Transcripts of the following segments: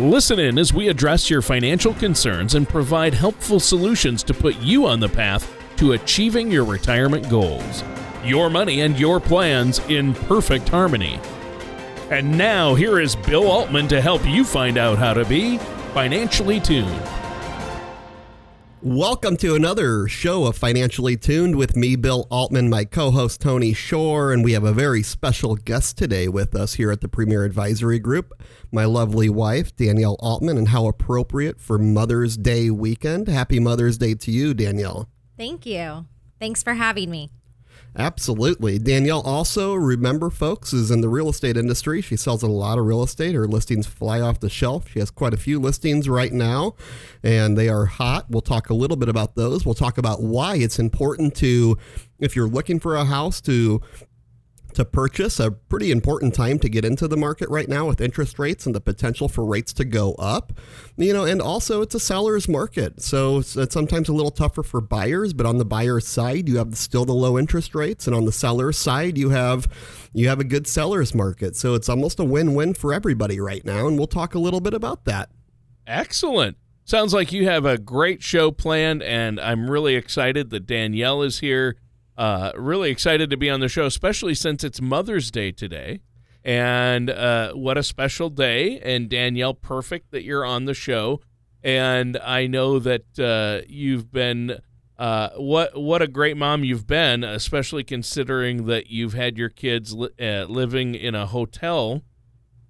Listen in as we address your financial concerns and provide helpful solutions to put you on the path to achieving your retirement goals. Your money and your plans in perfect harmony. And now, here is Bill Altman to help you find out how to be financially tuned. Welcome to another show of Financially Tuned with me, Bill Altman, my co host, Tony Shore, and we have a very special guest today with us here at the Premier Advisory Group, my lovely wife, Danielle Altman, and how appropriate for Mother's Day weekend. Happy Mother's Day to you, Danielle. Thank you. Thanks for having me. Absolutely. Danielle also, remember, folks, is in the real estate industry. She sells a lot of real estate. Her listings fly off the shelf. She has quite a few listings right now, and they are hot. We'll talk a little bit about those. We'll talk about why it's important to, if you're looking for a house, to to purchase, a pretty important time to get into the market right now with interest rates and the potential for rates to go up. You know, and also it's a seller's market. So it's, sometimes a little tougher for buyers, but on the buyer's side, you have still the low interest rates and on the seller's side, you have you have a good seller's market. So it's almost a win-win for everybody right now, and we'll talk a little bit about that. Excellent. Sounds like you have a great show planned, and I'm really excited that Danielle is here uh, really excited to be on the show, especially since it's Mother's Day today. And uh, what a special day. And Danielle, perfect that you're on the show. And I know that uh, you've been uh, what what a great mom you've been, especially considering that you've had your kids li- uh, living in a hotel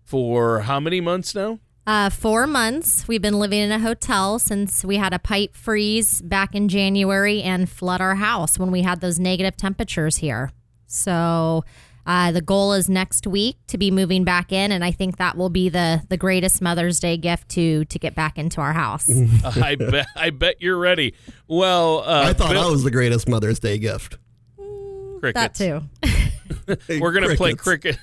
for how many months now? Uh, four months. We've been living in a hotel since we had a pipe freeze back in January and flood our house when we had those negative temperatures here. So uh, the goal is next week to be moving back in, and I think that will be the the greatest Mother's Day gift to to get back into our house. I bet I bet you're ready. Well, uh, I thought Bill- that was the greatest Mother's Day gift. Crickets. That too. We're gonna play cricket.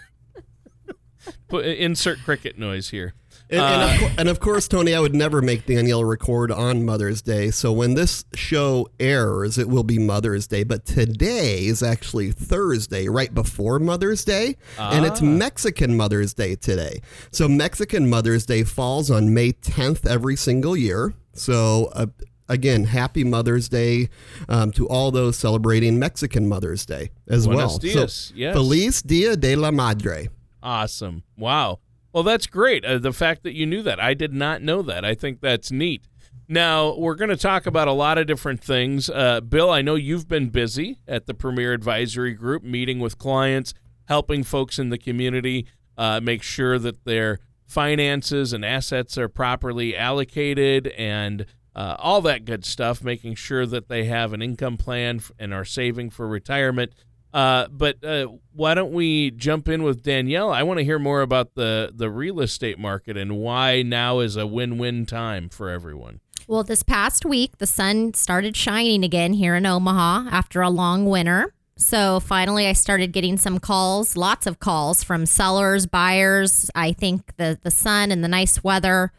Put, insert cricket noise here. And, and, of and of course, Tony, I would never make Danielle record on Mother's Day. So when this show airs, it will be Mother's Day. But today is actually Thursday, right before Mother's Day. And it's Mexican Mother's Day today. So Mexican Mother's Day falls on May 10th every single year. So, uh, again, happy Mother's Day um, to all those celebrating Mexican Mother's Day as Buenos well. dias, So, yes. Feliz Dia de la Madre. Awesome. Wow. Well, that's great. Uh, the fact that you knew that. I did not know that. I think that's neat. Now, we're going to talk about a lot of different things. Uh, Bill, I know you've been busy at the Premier Advisory Group, meeting with clients, helping folks in the community uh, make sure that their finances and assets are properly allocated and uh, all that good stuff, making sure that they have an income plan and are saving for retirement. Uh, but uh, why don't we jump in with Danielle? I want to hear more about the, the real estate market and why now is a win win time for everyone. Well, this past week, the sun started shining again here in Omaha after a long winter. So finally, I started getting some calls, lots of calls from sellers, buyers. I think the, the sun and the nice weather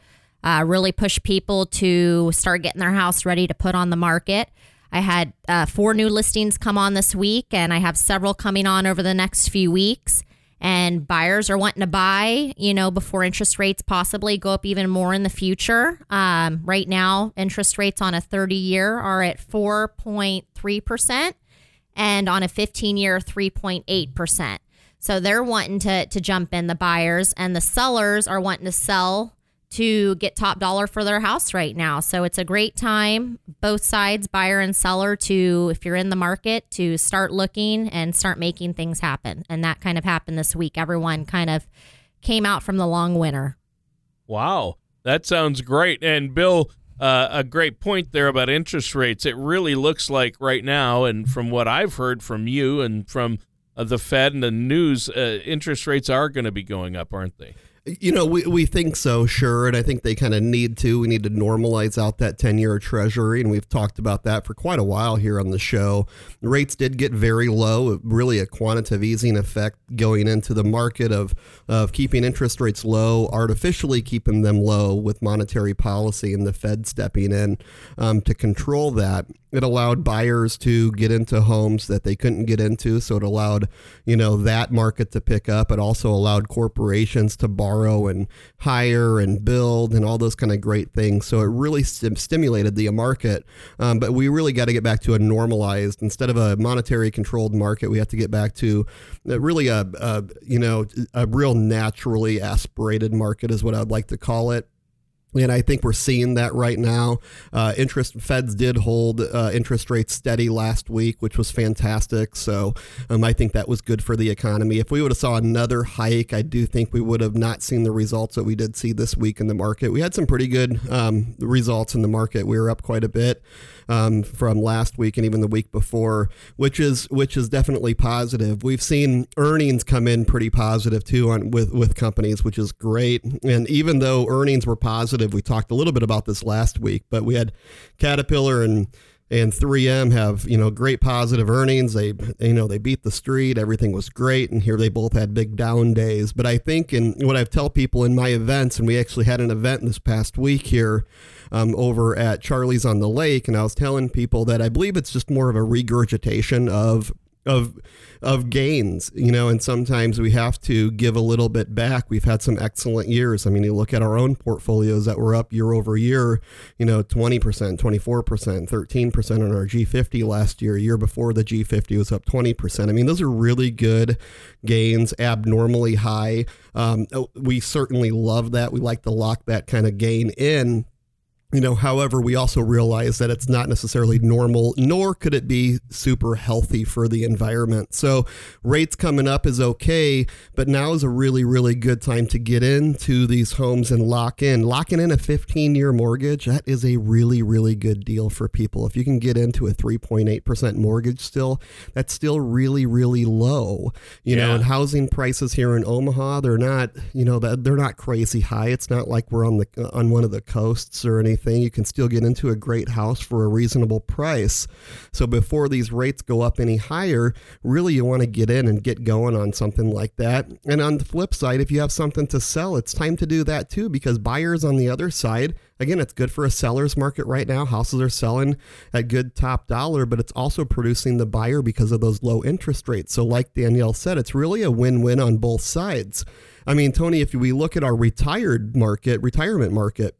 uh, really pushed people to start getting their house ready to put on the market. I had uh, four new listings come on this week, and I have several coming on over the next few weeks. And buyers are wanting to buy, you know, before interest rates possibly go up even more in the future. Um, right now, interest rates on a 30 year are at 4.3%, and on a 15 year, 3.8%. So they're wanting to, to jump in, the buyers, and the sellers are wanting to sell to get top dollar for their house right now. So it's a great time, both sides, buyer and seller, to, if you're in the market, to start looking and start making things happen. And that kind of happened this week. Everyone kind of came out from the long winter. Wow, that sounds great. And Bill, uh, a great point there about interest rates. It really looks like right now, and from what I've heard from you and from uh, the Fed and the news, uh, interest rates are going to be going up, aren't they? You know, we, we think so, sure. And I think they kind of need to. We need to normalize out that 10 year treasury. And we've talked about that for quite a while here on the show. Rates did get very low, really a quantitative easing effect going into the market of, of keeping interest rates low, artificially keeping them low with monetary policy and the Fed stepping in um, to control that it allowed buyers to get into homes that they couldn't get into. So it allowed you know that market to pick up. It also allowed corporations to borrow and hire and build and all those kind of great things. So it really st- stimulated the market. Um, but we really got to get back to a normalized instead of a monetary controlled market we have to get back to really a, a you know a real naturally aspirated market is what i'd like to call it and I think we're seeing that right now. Uh, interest Feds did hold uh, interest rates steady last week, which was fantastic. So um, I think that was good for the economy. If we would have saw another hike, I do think we would have not seen the results that we did see this week in the market. We had some pretty good um, results in the market. We were up quite a bit um, from last week and even the week before, which is which is definitely positive. We've seen earnings come in pretty positive too on with with companies, which is great. And even though earnings were positive, we talked a little bit about this last week, but we had Caterpillar and and 3M have you know great positive earnings. They you know they beat the street. Everything was great, and here they both had big down days. But I think in what I tell people in my events, and we actually had an event this past week here um, over at Charlie's on the Lake, and I was telling people that I believe it's just more of a regurgitation of of of gains, you know, and sometimes we have to give a little bit back. We've had some excellent years. I mean, you look at our own portfolios that were up year over year, you know, 20%, 24%, 13% on our G50 last year. Year before the G50 was up 20%. I mean, those are really good gains, abnormally high. Um, we certainly love that. We like to lock that kind of gain in you know, however, we also realize that it's not necessarily normal, nor could it be super healthy for the environment. So, rates coming up is okay, but now is a really, really good time to get into these homes and lock in. Locking in a 15 year mortgage, that is a really, really good deal for people. If you can get into a 3.8% mortgage still, that's still really, really low. You yeah. know, and housing prices here in Omaha, they're not, you know, they're not crazy high. It's not like we're on the on one of the coasts or anything anything, you can still get into a great house for a reasonable price. So before these rates go up any higher, really you want to get in and get going on something like that. And on the flip side, if you have something to sell, it's time to do that too because buyers on the other side, again, it's good for a seller's market right now. Houses are selling at good top dollar, but it's also producing the buyer because of those low interest rates. So like Danielle said, it's really a win-win on both sides. I mean, Tony, if we look at our retired market, retirement market,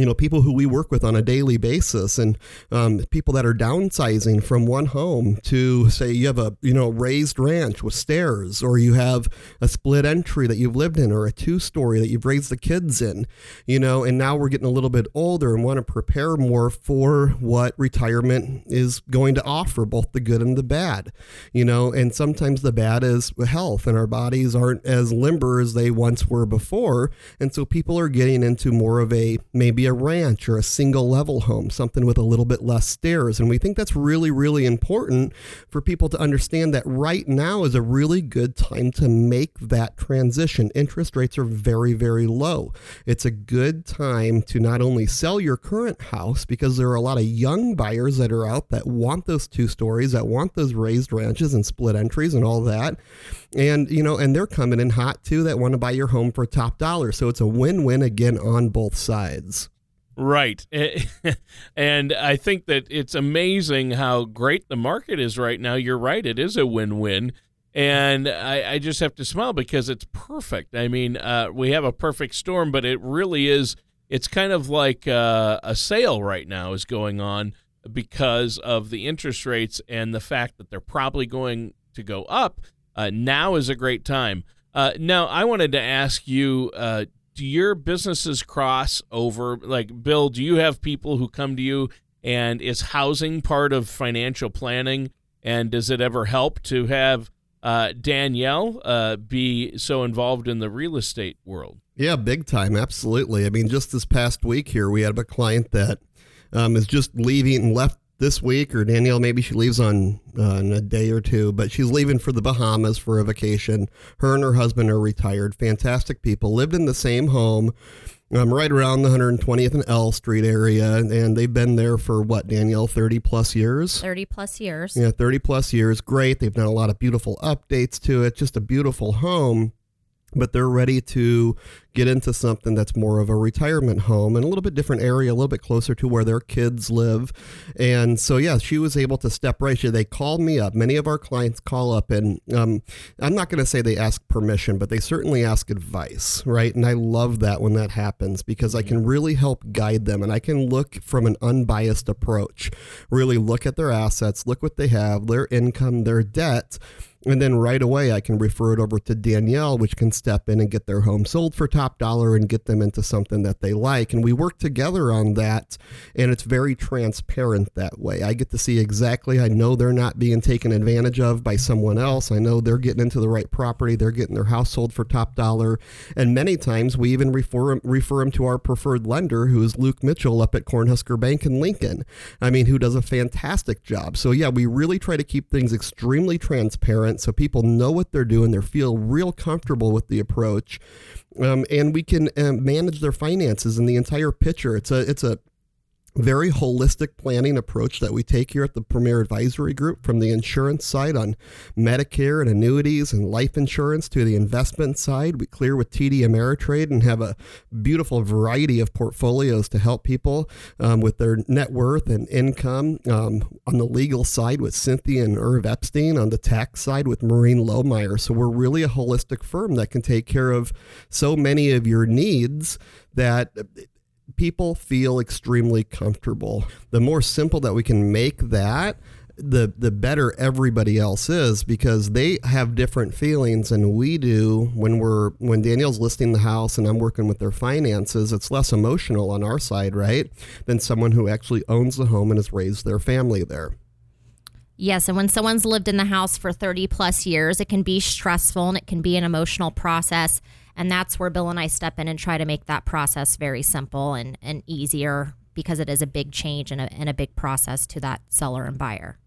you know people who we work with on a daily basis and um, people that are downsizing from one home to say you have a you know raised ranch with stairs or you have a split entry that you've lived in or a two story that you've raised the kids in you know and now we're getting a little bit older and want to prepare more for what retirement is going to offer both the good and the bad you know and sometimes the bad is health and our bodies aren't as limber as they once were before and so people are getting into more of a maybe be a ranch or a single level home, something with a little bit less stairs. And we think that's really, really important for people to understand that right now is a really good time to make that transition. Interest rates are very, very low. It's a good time to not only sell your current house because there are a lot of young buyers that are out that want those two stories, that want those raised ranches and split entries and all that. And, you know, and they're coming in hot too that want to buy your home for top dollar. So it's a win win again on both sides. Right. and I think that it's amazing how great the market is right now. You're right. It is a win win. And I, I, just have to smile because it's perfect. I mean, uh, we have a perfect storm, but it really is. It's kind of like uh, a sale right now is going on because of the interest rates and the fact that they're probably going to go up. Uh, now is a great time. Uh, now, I wanted to ask you uh, do your businesses cross over? Like, Bill, do you have people who come to you and is housing part of financial planning? And does it ever help to have uh, Danielle uh, be so involved in the real estate world? Yeah, big time. Absolutely. I mean, just this past week here, we had a client that um, is just leaving and left this week, or Danielle, maybe she leaves on uh, in a day or two, but she's leaving for the Bahamas for a vacation. Her and her husband are retired, fantastic people, lived in the same home. Um, right around the 120th and L Street area, and they've been there for what, Danielle, 30 plus years? 30 plus years. Yeah, 30 plus years. Great. They've done a lot of beautiful updates to it. Just a beautiful home but they're ready to get into something that's more of a retirement home and a little bit different area, a little bit closer to where their kids live. And so, yeah, she was able to step right. They called me up. Many of our clients call up, and um, I'm not going to say they ask permission, but they certainly ask advice, right? And I love that when that happens because I can really help guide them and I can look from an unbiased approach, really look at their assets, look what they have, their income, their debt and then right away, I can refer it over to Danielle, which can step in and get their home sold for top dollar and get them into something that they like. And we work together on that. And it's very transparent that way. I get to see exactly, I know they're not being taken advantage of by someone else. I know they're getting into the right property, they're getting their house sold for top dollar. And many times we even refer, refer them to our preferred lender, who is Luke Mitchell up at Cornhusker Bank in Lincoln. I mean, who does a fantastic job. So, yeah, we really try to keep things extremely transparent so people know what they're doing. They feel real comfortable with the approach. Um, and we can um, manage their finances and the entire picture. It's a it's a very holistic planning approach that we take here at the Premier Advisory Group from the insurance side on Medicare and annuities and life insurance to the investment side. We clear with TD Ameritrade and have a beautiful variety of portfolios to help people um, with their net worth and income. Um, on the legal side with Cynthia and Irv Epstein, on the tax side with Maureen Lohmeyer. So we're really a holistic firm that can take care of so many of your needs that people feel extremely comfortable. The more simple that we can make that, the the better everybody else is because they have different feelings than we do when we're when Danielle's listing the house and I'm working with their finances it's less emotional on our side right than someone who actually owns the home and has raised their family there Yes, and when someone's lived in the house for 30 plus years, it can be stressful and it can be an emotional process. And that's where Bill and I step in and try to make that process very simple and, and easier because it is a big change and a, and a big process to that seller and buyer.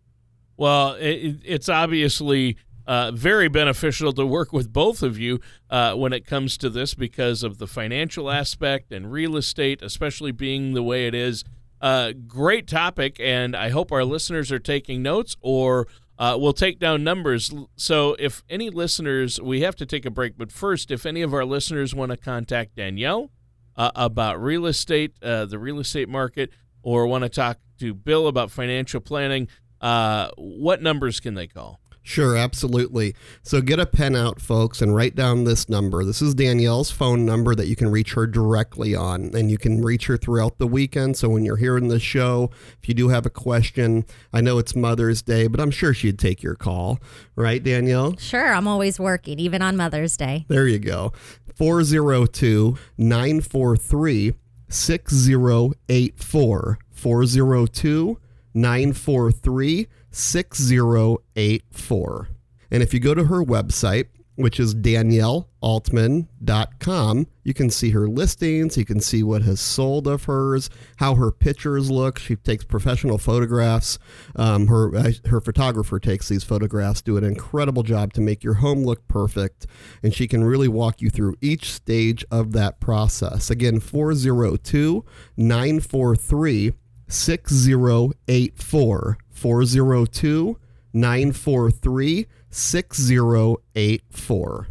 Well, it, it's obviously uh, very beneficial to work with both of you uh, when it comes to this because of the financial aspect and real estate, especially being the way it is. Uh, great topic, and I hope our listeners are taking notes or uh, we'll take down numbers. So, if any listeners, we have to take a break. But first, if any of our listeners want to contact Danielle uh, about real estate, uh, the real estate market, or want to talk to Bill about financial planning, uh, what numbers can they call? Sure, absolutely. So get a pen out, folks, and write down this number. This is Danielle's phone number that you can reach her directly on, and you can reach her throughout the weekend. So when you're hearing the show, if you do have a question, I know it's Mother's Day, but I'm sure she'd take your call. Right, Danielle? Sure, I'm always working, even on Mother's Day. There you go. 402 943 6084. 402 943 6084. And if you go to her website, which is daniellealtman.com, you can see her listings, you can see what has sold of hers, how her pictures look. She takes professional photographs. Um, her uh, her photographer takes these photographs, do an incredible job to make your home look perfect, and she can really walk you through each stage of that process. Again, 402 943 6084. 402 943 6084.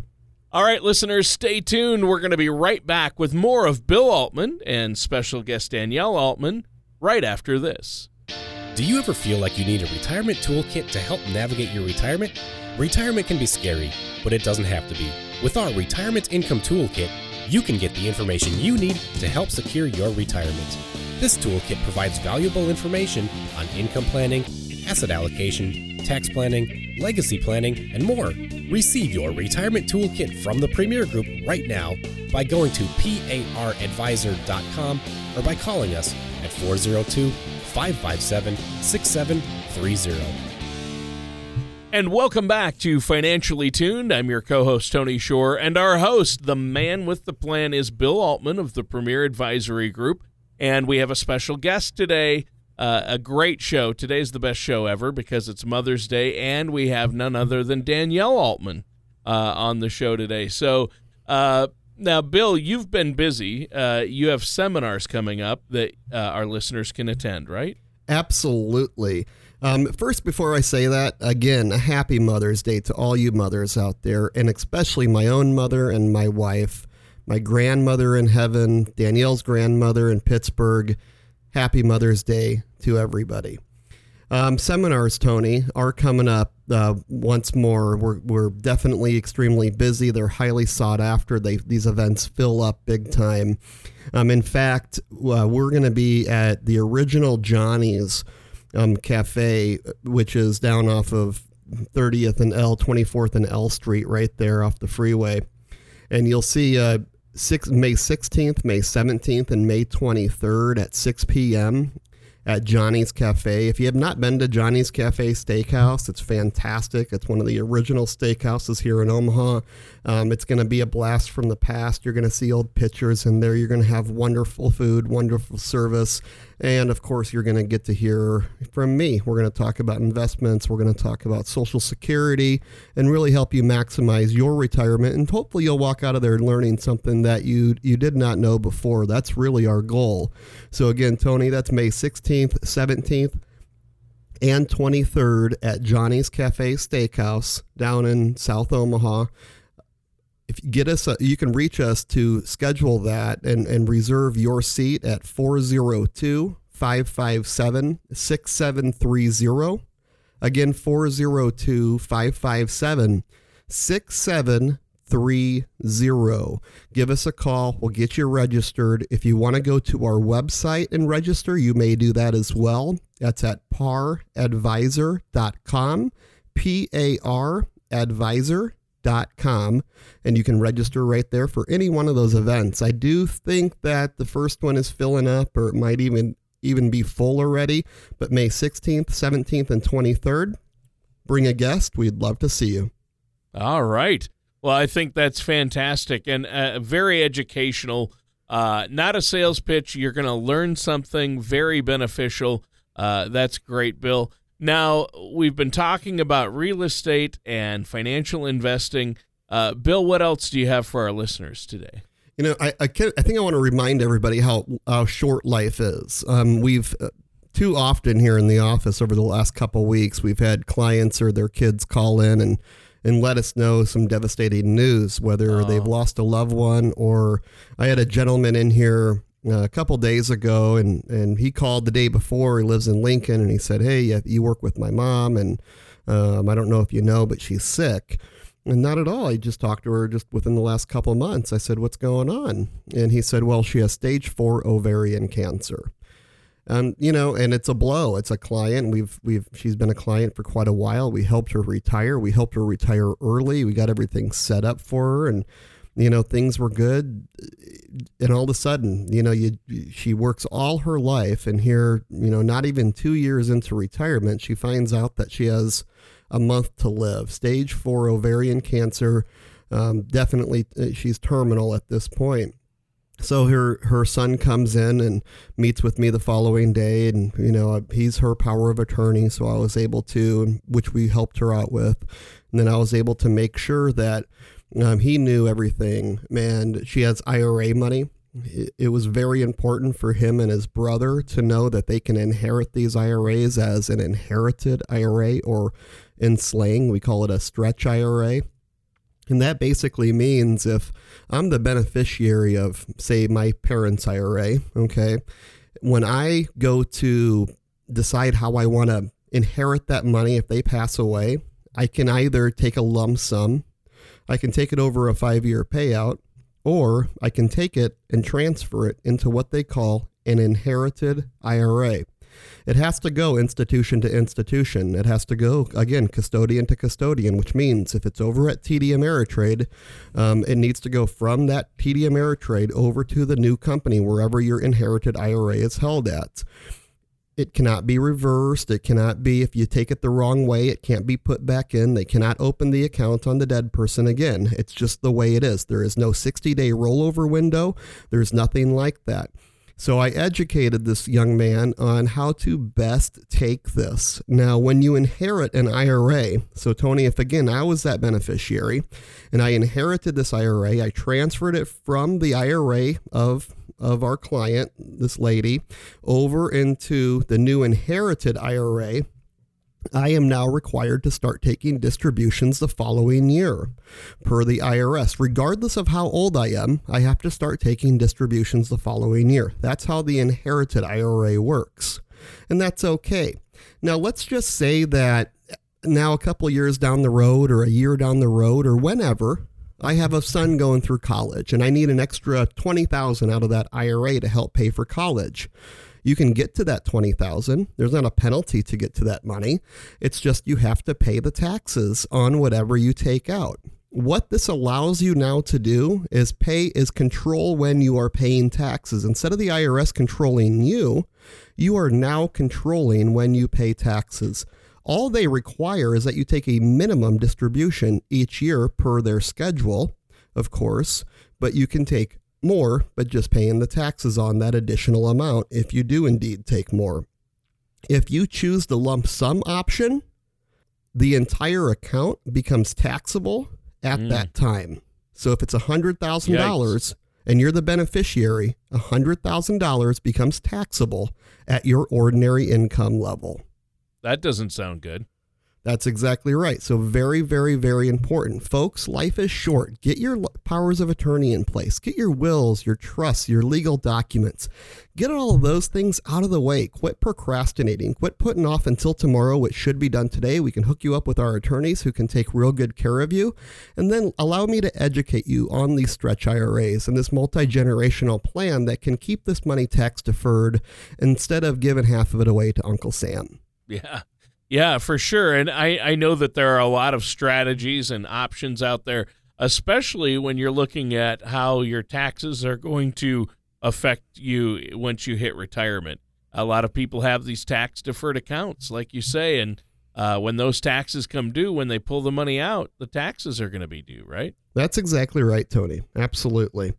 All right, listeners, stay tuned. We're going to be right back with more of Bill Altman and special guest Danielle Altman right after this. Do you ever feel like you need a retirement toolkit to help navigate your retirement? Retirement can be scary, but it doesn't have to be. With our Retirement Income Toolkit, you can get the information you need to help secure your retirement. This toolkit provides valuable information on income planning, asset allocation, tax planning, legacy planning, and more. Receive your retirement toolkit from the Premier Group right now by going to paradvisor.com or by calling us at 402 557 6730. And welcome back to Financially Tuned. I'm your co host, Tony Shore, and our host, the man with the plan, is Bill Altman of the Premier Advisory Group. And we have a special guest today, uh, a great show. Today's the best show ever because it's Mother's Day, and we have none other than Danielle Altman uh, on the show today. So, uh, now, Bill, you've been busy. Uh, you have seminars coming up that uh, our listeners can attend, right? Absolutely. Um, first, before I say that, again, a happy Mother's Day to all you mothers out there, and especially my own mother and my wife, my grandmother in heaven, Danielle's grandmother in Pittsburgh. Happy Mother's Day to everybody. Um, seminars, Tony, are coming up uh, once more. We're, we're definitely extremely busy. They're highly sought after. They, these events fill up big time. Um, in fact, uh, we're going to be at the original Johnny's um, Cafe, which is down off of 30th and L, 24th and L Street, right there off the freeway. And you'll see uh, six, May 16th, May 17th, and May 23rd at 6 p.m at Johnny's Cafe. If you have not been to Johnny's Cafe Steakhouse, it's fantastic. It's one of the original steakhouses here in Omaha. Um, it's going to be a blast from the past. You're going to see old pictures in there. You're going to have wonderful food, wonderful service, and of course, you're going to get to hear from me. We're going to talk about investments. We're going to talk about Social Security and really help you maximize your retirement. And hopefully, you'll walk out of there learning something that you you did not know before. That's really our goal. So again, Tony, that's May 16th, 17th and 23rd at Johnny's Cafe Steakhouse down in South Omaha if you get us a, you can reach us to schedule that and, and reserve your seat at 402 557 6730 again 402 557 6730 give us a call. We'll get you registered. If you want to go to our website and register you may do that as well. That's at paradvisor.com p-a-r advisor com, and you can register right there for any one of those events. I do think that the first one is filling up, or it might even even be full already. But May 16th, 17th, and 23rd, bring a guest. We'd love to see you. All right. Well, I think that's fantastic and uh, very educational. Uh, not a sales pitch. You're going to learn something very beneficial. Uh, that's great, Bill. Now, we've been talking about real estate and financial investing. Uh, Bill, what else do you have for our listeners today? You know, I I, can, I think I want to remind everybody how how short life is. Um, we've uh, too often here in the office over the last couple weeks, we've had clients or their kids call in and and let us know some devastating news, whether oh. they've lost a loved one or I had a gentleman in here a couple days ago, and and he called the day before. He lives in Lincoln, and he said, "Hey, you work with my mom, and um, I don't know if you know, but she's sick." And not at all. I just talked to her just within the last couple months. I said, "What's going on?" And he said, "Well, she has stage four ovarian cancer." Um, you know, and it's a blow. It's a client. We've we've she's been a client for quite a while. We helped her retire. We helped her retire early. We got everything set up for her, and you know things were good and all of a sudden you know you she works all her life and here you know not even 2 years into retirement she finds out that she has a month to live. Stage 4 ovarian cancer um, definitely uh, she's terminal at this point. So her her son comes in and meets with me the following day and you know he's her power of attorney so I was able to which we helped her out with. And then I was able to make sure that um, he knew everything, and she has IRA money. It, was very important for him and his brother to know that they can inherit these IRAs as an inherited IRA, or in slang, we call it a stretch IRA. And that basically means if I'm the beneficiary of, say, my parents' IRA, okay, when I go to decide how I want to inherit that money if they pass away, I can either take a lump sum I can take it over a five year payout, or I can take it and transfer it into what they call an inherited IRA. It has to go institution to institution. It has to go, again, custodian to custodian, which means if it's over at TD Ameritrade, um, it needs to go from that TD Ameritrade over to the new company, wherever your inherited IRA is held at. It cannot be reversed. It cannot be, if you take it the wrong way, it can't be put back in. They cannot open the account on the dead person again. It's just the way it is. There is no 60 day rollover window. There's nothing like that. So I educated this young man on how to best take this. Now, when you inherit an IRA, so Tony, if again I was that beneficiary and I inherited this IRA, I transferred it from the IRA of of our client, this lady, over into the new inherited IRA I am now required to start taking distributions the following year per the IRS. Regardless of how old I am, I have to start taking distributions the following year. That's how the inherited IRA works. And that's okay. Now, let's just say that now, a couple years down the road, or a year down the road, or whenever, I have a son going through college and I need an extra 20,000 out of that IRA to help pay for college. You can get to that 20,000. There's not a penalty to get to that money. It's just you have to pay the taxes on whatever you take out. What this allows you now to do is pay is control when you are paying taxes. Instead of the IRS controlling you, you are now controlling when you pay taxes. All they require is that you take a minimum distribution each year per their schedule, of course, but you can take more, but just paying the taxes on that additional amount if you do indeed take more. If you choose the lump sum option, the entire account becomes taxable at mm. that time. So if it's $100,000 and you're the beneficiary, $100,000 becomes taxable at your ordinary income level. That doesn't sound good. That's exactly right. So, very, very, very important. Folks, life is short. Get your powers of attorney in place. Get your wills, your trusts, your legal documents. Get all of those things out of the way. Quit procrastinating. Quit putting off until tomorrow what should be done today. We can hook you up with our attorneys who can take real good care of you. And then allow me to educate you on these stretch IRAs and this multi generational plan that can keep this money tax deferred instead of giving half of it away to Uncle Sam. Yeah. Yeah, for sure. And I, I know that there are a lot of strategies and options out there, especially when you're looking at how your taxes are going to affect you once you hit retirement. A lot of people have these tax deferred accounts, like you say, and uh, when those taxes come due, when they pull the money out, the taxes are going to be due, right? That's exactly right, Tony. Absolutely.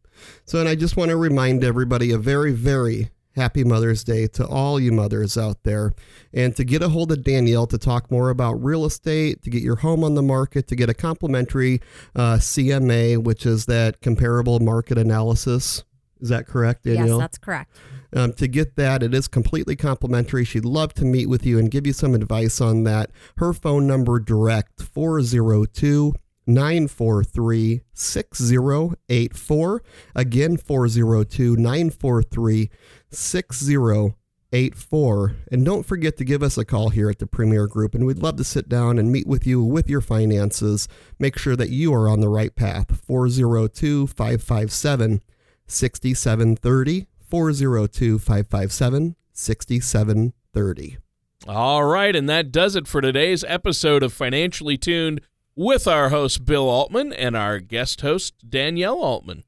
So, and I just want to remind everybody a very, very Happy Mother's Day to all you mothers out there. And to get a hold of Danielle to talk more about real estate, to get your home on the market, to get a complimentary uh, CMA, which is that comparable market analysis. Is that correct, Danielle? Yes, that's correct. Um, to get that, it is completely complimentary. She'd love to meet with you and give you some advice on that. Her phone number direct 402 943 6084. Again, 402 943 6084. And don't forget to give us a call here at the Premier Group, and we'd love to sit down and meet with you with your finances. Make sure that you are on the right path. 402 557 6730. 402 557 6730. All right, and that does it for today's episode of Financially Tuned with our host Bill Altman and our guest host Danielle Altman.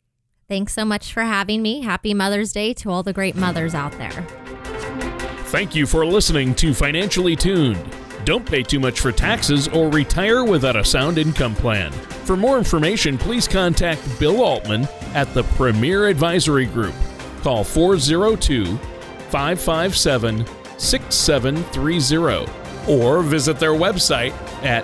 Thanks so much for having me. Happy Mother's Day to all the great mothers out there. Thank you for listening to Financially Tuned. Don't pay too much for taxes or retire without a sound income plan. For more information, please contact Bill Altman at the Premier Advisory Group. Call 402 557 6730 or visit their website at